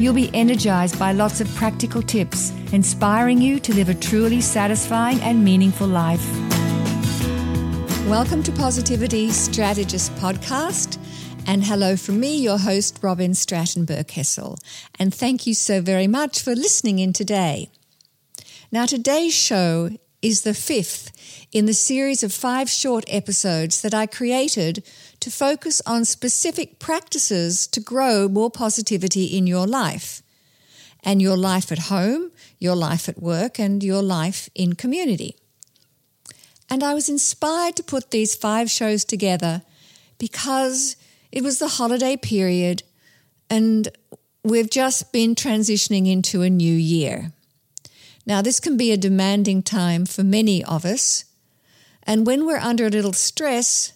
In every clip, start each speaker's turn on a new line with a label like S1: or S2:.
S1: You'll be energized by lots of practical tips, inspiring you to live a truly satisfying and meaningful life. Welcome to Positivity Strategist Podcast. And hello from me, your host, Robyn Stratton Berkessel. And thank you so very much for listening in today. Now, today's show is the fifth in the series of five short episodes that I created to focus on specific practices to grow more positivity in your life and your life at home, your life at work, and your life in community. And I was inspired to put these five shows together because it was the holiday period and we've just been transitioning into a new year. Now, this can be a demanding time for many of us. And when we're under a little stress,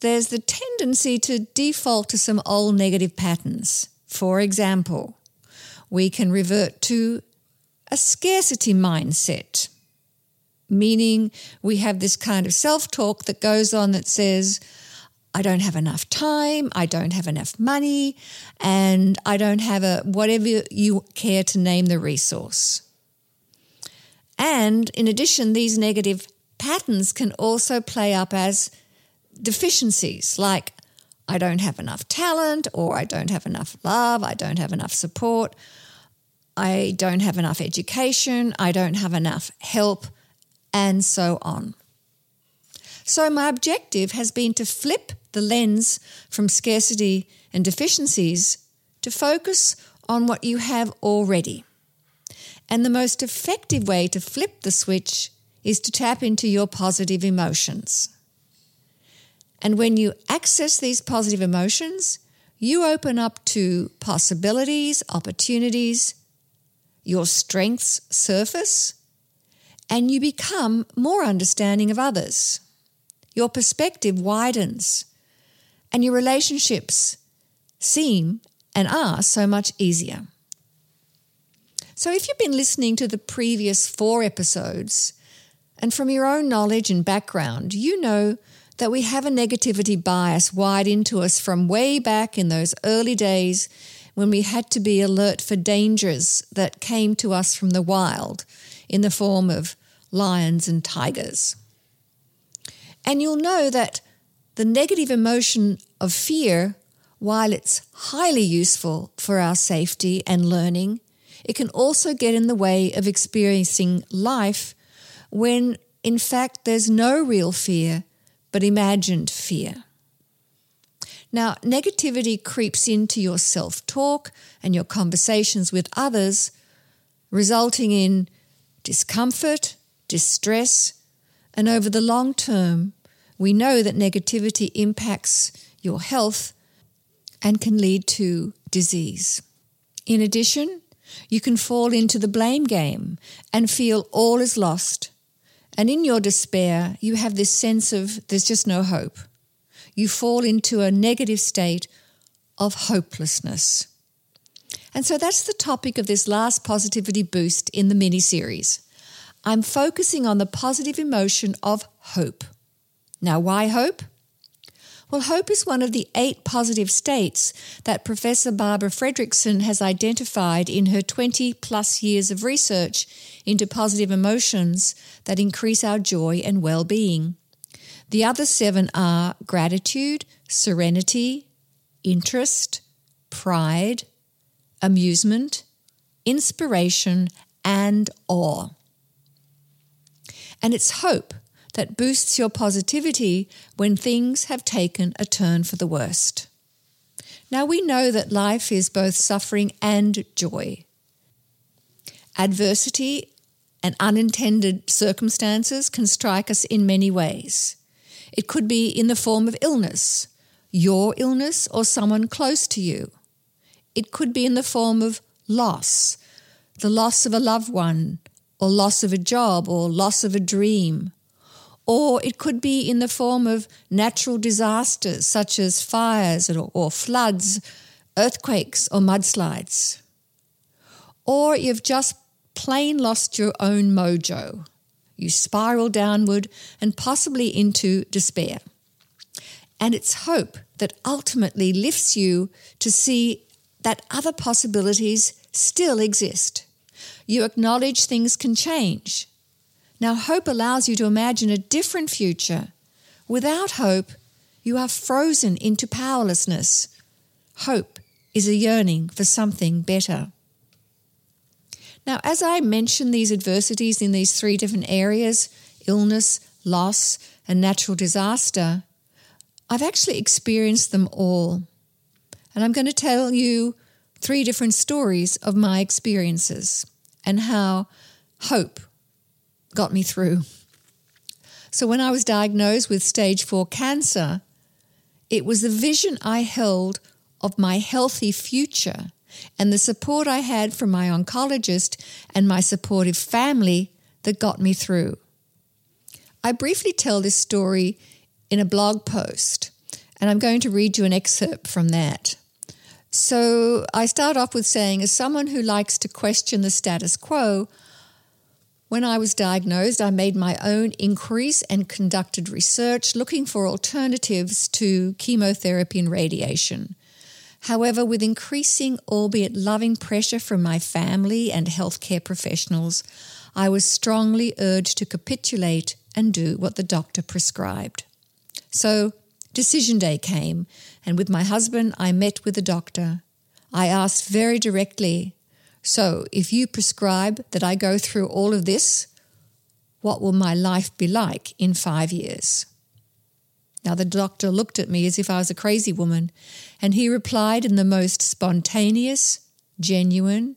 S1: there's the tendency to default to some old negative patterns. For example, we can revert to a scarcity mindset, meaning we have this kind of self talk that goes on that says, I don't have enough time, I don't have enough money, and I don't have a whatever you care to name the resource. And in addition, these negative patterns can also play up as deficiencies like I don't have enough talent, or I don't have enough love, I don't have enough support, I don't have enough education, I don't have enough help, and so on. So, my objective has been to flip the lens from scarcity and deficiencies to focus on what you have already. And the most effective way to flip the switch is to tap into your positive emotions. And when you access these positive emotions, you open up to possibilities, opportunities, your strengths surface, and you become more understanding of others. Your perspective widens, and your relationships seem and are so much easier. So, if you've been listening to the previous four episodes, and from your own knowledge and background, you know that we have a negativity bias wired into us from way back in those early days when we had to be alert for dangers that came to us from the wild in the form of lions and tigers. And you'll know that the negative emotion of fear, while it's highly useful for our safety and learning, it can also get in the way of experiencing life when, in fact, there's no real fear but imagined fear. Now, negativity creeps into your self talk and your conversations with others, resulting in discomfort, distress, and over the long term, we know that negativity impacts your health and can lead to disease. In addition, you can fall into the blame game and feel all is lost and in your despair, you have this sense of there's just no hope. You fall into a negative state of hopelessness. And so that's the topic of this last positivity boost in the mini series. I'm focusing on the positive emotion of hope. Now, why hope? Well, hope is one of the eight positive states that Professor Barbara Fredrickson has identified in her 20 plus years of research into positive emotions that increase our joy and well being. The other seven are gratitude, serenity, interest, pride, amusement, inspiration, and awe. And it's hope that boosts your positivity when things have taken a turn for the worst. Now we know that life is both suffering and joy. Adversity and unintended circumstances can strike us in many ways. It could be in the form of illness, your illness or someone close to you. It could be in the form of loss, the loss of a loved one, or loss of a job, or loss of a dream, Or it could be in the form of natural disasters such as fires or, or floods, earthquakes, or mudslides. Or you've just plain lost your own mojo. You spiral downward and possibly into despair. And it's hope that ultimately lifts you to see that other possibilities still exist. You acknowledge things can change. Now, hope allows you to imagine a different future. Without hope, you are frozen into powerlessness. Hope is a yearning for something better. Now, as I mention these adversities in these three different areas illness, loss, and natural disaster I've actually experienced them all. And I'm going to tell you three different stories of my experiences and how hope got me through. So, when I was diagnosed with stage four cancer, it was the vision I held of my healthy future and the support I had from my oncologist and my supportive family that got me through. I briefly tell this story in a blog post, and I'm going to read you an excerpt from that. So I start off with saying, as someone who likes to question the status quo, when I was diagnosed, I made my own inquiries and conducted research looking for alternatives to chemotherapy and radiation. However, with increasing, albeit loving pressure from my family and healthcare professionals, I was strongly urged to capitulate and do what the doctor prescribed. So, decision day came, and with my husband, I met with the doctor. I asked very directly, So, if you prescribe that I go through all of this, what will my life be like in five years? Now, the doctor looked at me as if I was a crazy woman, and he replied in the most spontaneous, genuine,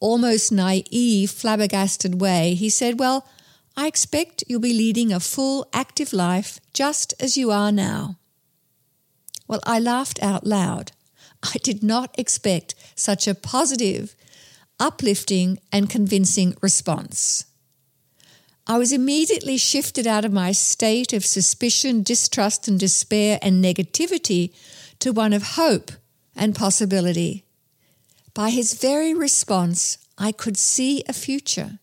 S1: almost naive, flabbergasted way. He said, Well, I expect you'll be leading a full, active life just as you are now. Well, I laughed out loud. I did not expect such a positive, uplifting, and convincing response. I was immediately shifted out of my state of suspicion, distrust, and despair and negativity to one of hope and possibility. By his very response, I could see a future.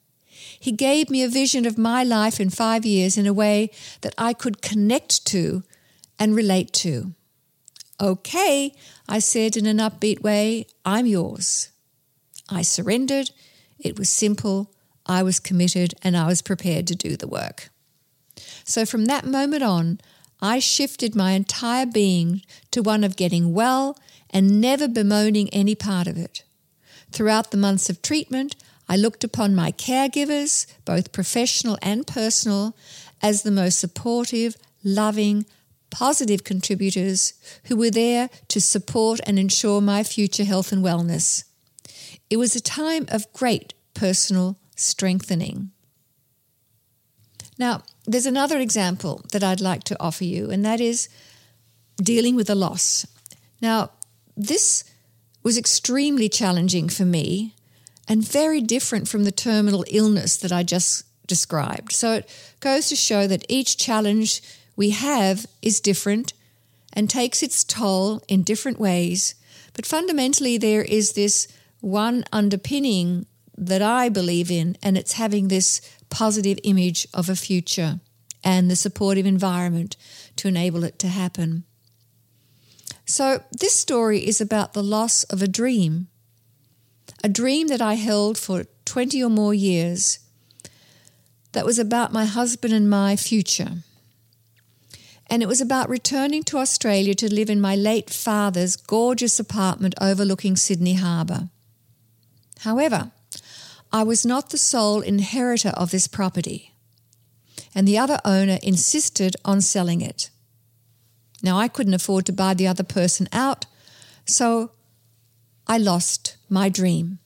S1: He gave me a vision of my life in five years in a way that I could connect to and relate to. Okay, I said in an upbeat way, I'm yours. I surrendered. It was simple. I was committed and I was prepared to do the work. So from that moment on, I shifted my entire being to one of getting well and never bemoaning any part of it. Throughout the months of treatment, I looked upon my caregivers, both professional and personal, as the most supportive, loving, positive contributors who were there to support and ensure my future health and wellness. It was a time of great personal strengthening. Now, there's another example that I'd like to offer you, and that is dealing with a loss. Now, this was extremely challenging for me and very different from the terminal illness that I just described. So it goes to show that each challenge we have is different and takes its toll in different ways. But fundamentally, there is this one underpinning that I believe in, and it's having this positive image of a future and the supportive environment to enable it to happen. So, this story is about the loss of a dream a dream that I held for 20 or more years that was about my husband and my future. And it was about returning to Australia to live in my late father's gorgeous apartment overlooking Sydney Harbour. However, I was not the sole inheritor of this property, and the other owner insisted on selling it. Now, I couldn't afford to buy the other person out, so I lost my dream.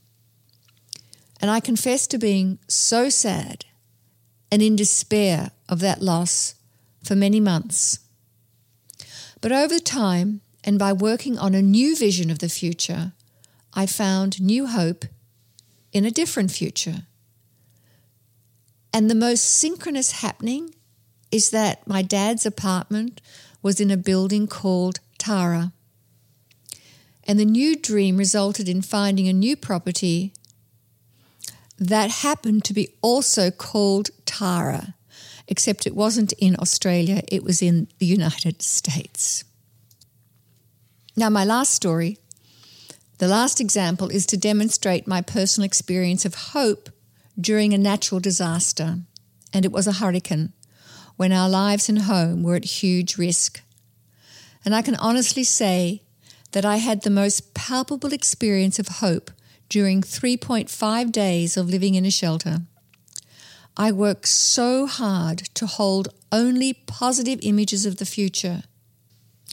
S1: And I confess to being so sad and in despair of that loss for many months. But over time, and by working on a new vision of the future, I found new hope in a different future. And the most synchronous happening is that my dad's apartment was in a building called Tara. And the new dream resulted in finding a new property that happened to be also called Tara, except it wasn't in Australia, it was in the United States. Now, my last story, the last example, is to demonstrate my personal experience of hope during a natural disaster, and it was a hurricane when our lives and home were at huge risk. And I can honestly say that I had the most palpable experience of hope during 3.5 days of living in a shelter. I worked so hard to hold only positive images of the future.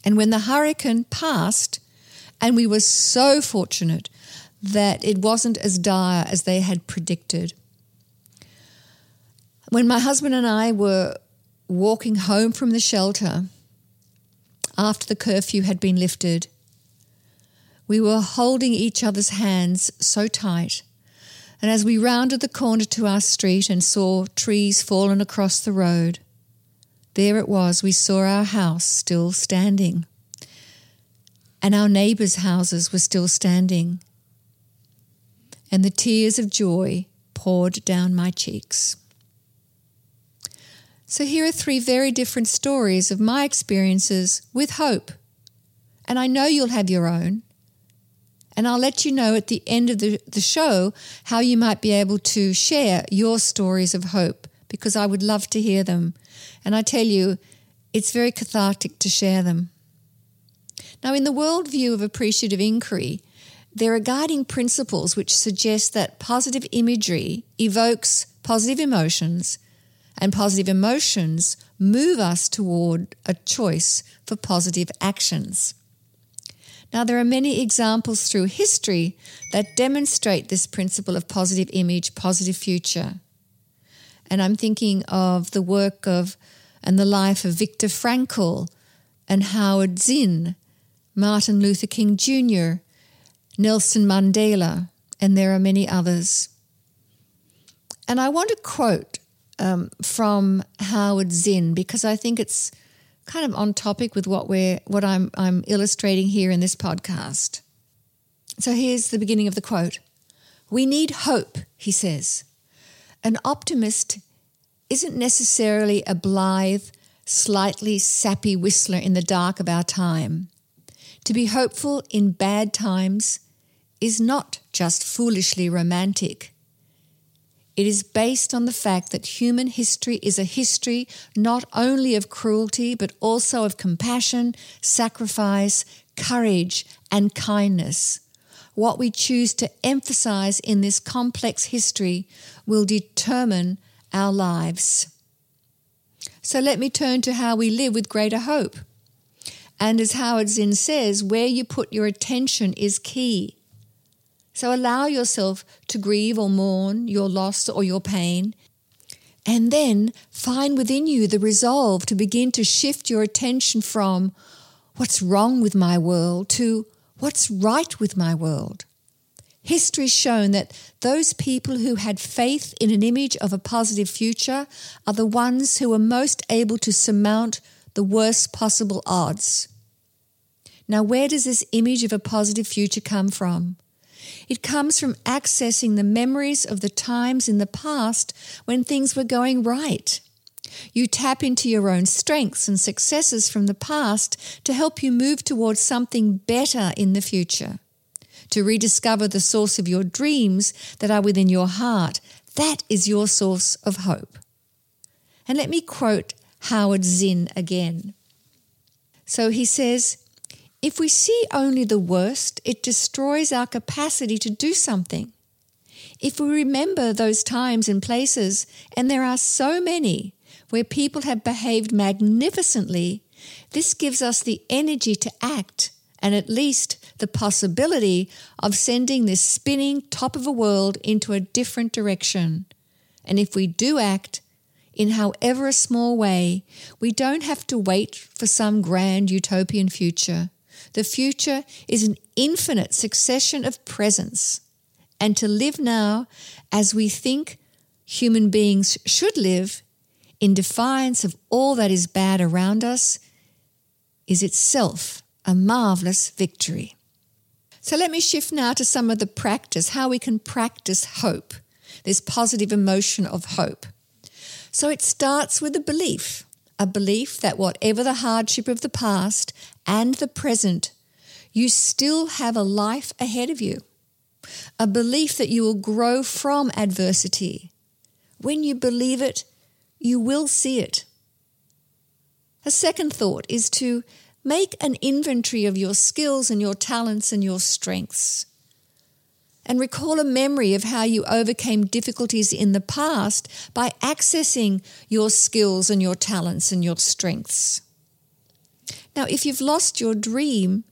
S1: And when the hurricane passed, and we were so fortunate that it wasn't as dire as they had predicted. When my husband and I were walking home from the shelter after the curfew had been lifted, we were holding each other's hands so tight. And as we rounded the corner to our street and saw trees fallen across the road, there it was, we saw our house still standing. And our neighbours' houses were still standing. And the tears of joy poured down my cheeks. So, here are three very different stories of my experiences with hope. And I know you'll have your own. And I'll let you know at the end of the, the show how you might be able to share your stories of hope because I would love to hear them. And I tell you, it's very cathartic to share them. Now, in the worldview of appreciative inquiry, there are guiding principles which suggest that positive imagery evokes positive emotions, and positive emotions move us toward a choice for positive actions. Now, there are many examples through history that demonstrate this principle of positive image, positive future. And I'm thinking of the work of and the life of Viktor Frankl and Howard Zinn, Martin Luther King Jr., Nelson Mandela, and there are many others. And I want to quote um, from Howard Zinn because I think it's kind of on topic with what we're what I'm I'm illustrating here in this podcast. So here's the beginning of the quote. We need hope, he says. An optimist isn't necessarily a blithe, slightly sappy whistler in the dark of our time. To be hopeful in bad times is not just foolishly romantic. It is based on the fact that human history is a history not only of cruelty, but also of compassion, sacrifice, courage, and kindness. What we choose to emphasize in this complex history will determine our lives. So let me turn to how we live with greater hope. And as Howard Zinn says, where you put your attention is key. So allow yourself to grieve or mourn your loss or your pain. And then find within you the resolve to begin to shift your attention from what's wrong with my world to what's right with my world. History's shown that those people who had faith in an image of a positive future are the ones who are most able to surmount the worst possible odds. Now, where does this image of a positive future come from? It comes from accessing the memories of the times in the past when things were going right. You tap into your own strengths and successes from the past to help you move towards something better in the future. To rediscover the source of your dreams that are within your heart, that is your source of hope. And let me quote Howard Zinn again. So he says, if we see only the worst, it destroys our capacity to do something. If we remember those times and places, and there are so many, where people have behaved magnificently, this gives us the energy to act and at least the possibility of sending this spinning top of a world into a different direction. And if we do act, in however a small way, we don't have to wait for some grand utopian future. The future is an infinite succession of presents. And to live now as we think human beings should live in defiance of all that is bad around us is itself a marvelous victory. So let me shift now to some of the practice, how we can practice hope, this positive emotion of hope. So it starts with a belief, a belief that whatever the hardship of the past and the present, you still have a life ahead of you, a belief that you will grow from adversity. When you believe it, you will see it. A second thought is to make an inventory of your skills and your talents and your strengths. And recall a memory of how you overcame difficulties in the past by accessing your skills and your talents and your strengths. Now, if you've lost your dream,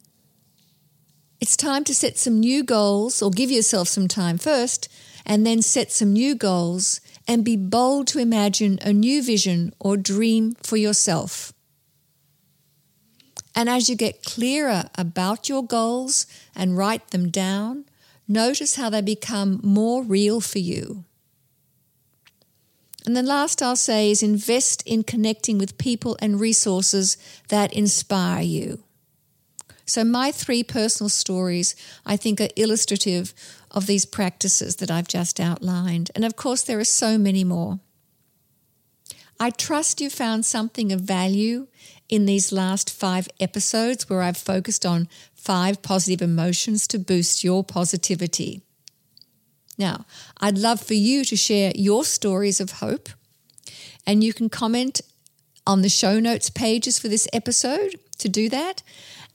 S1: it's time to set some new goals or give yourself some time first and then set some new goals and be bold to imagine a new vision or dream for yourself. And as you get clearer about your goals and write them down, notice how they become more real for you. And the last I'll say is invest in connecting with people and resources that inspire you. So, my three personal stories, I think, are illustrative of these practices that I've just outlined. And of course, there are so many more. I trust you found something of value in these last five episodes where I've focused on five positive emotions to boost your positivity. Now, I'd love for you to share your stories of hope, and you can comment on the show notes pages for this episode to do that.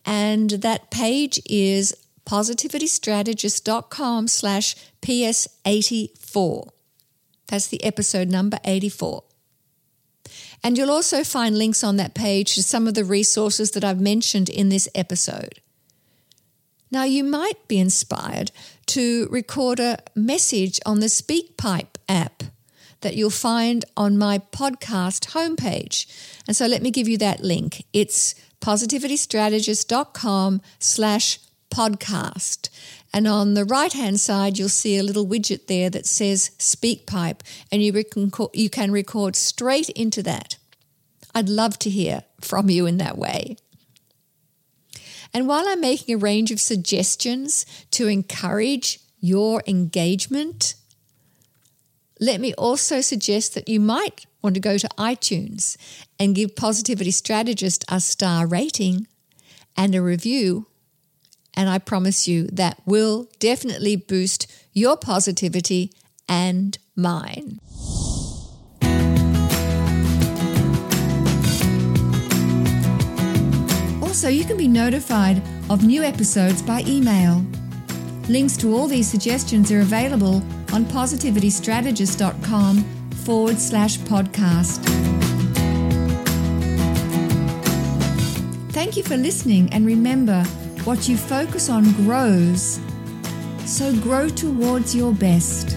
S1: And that page is positivitystrategist.com slash PS84. That's the episode number 84. And you'll also find links on that page to some of the resources that I've mentioned in this episode. Now, you might be inspired to record a message on the SpeakPipe app that you'll find on my podcast homepage. And so let me give you that link. It's positivitystrategist.com slash podcast. And on the right hand side, you'll see a little widget there that says SpeakPipe, and you, you can record straight into that. I'd love to hear from you in that way. And while I'm making a range of suggestions to encourage your engagement, let me also suggest that you might want to go to iTunes and give Positivity Strategist a star rating and a review and I promise you that will definitely boost your positivity and mine. Also, you can be notified of new episodes by email. Links to all these suggestions are available on positivitystrategist.com forward slash podcast. Thank you for listening, and remember, what you focus on grows, so grow towards your best.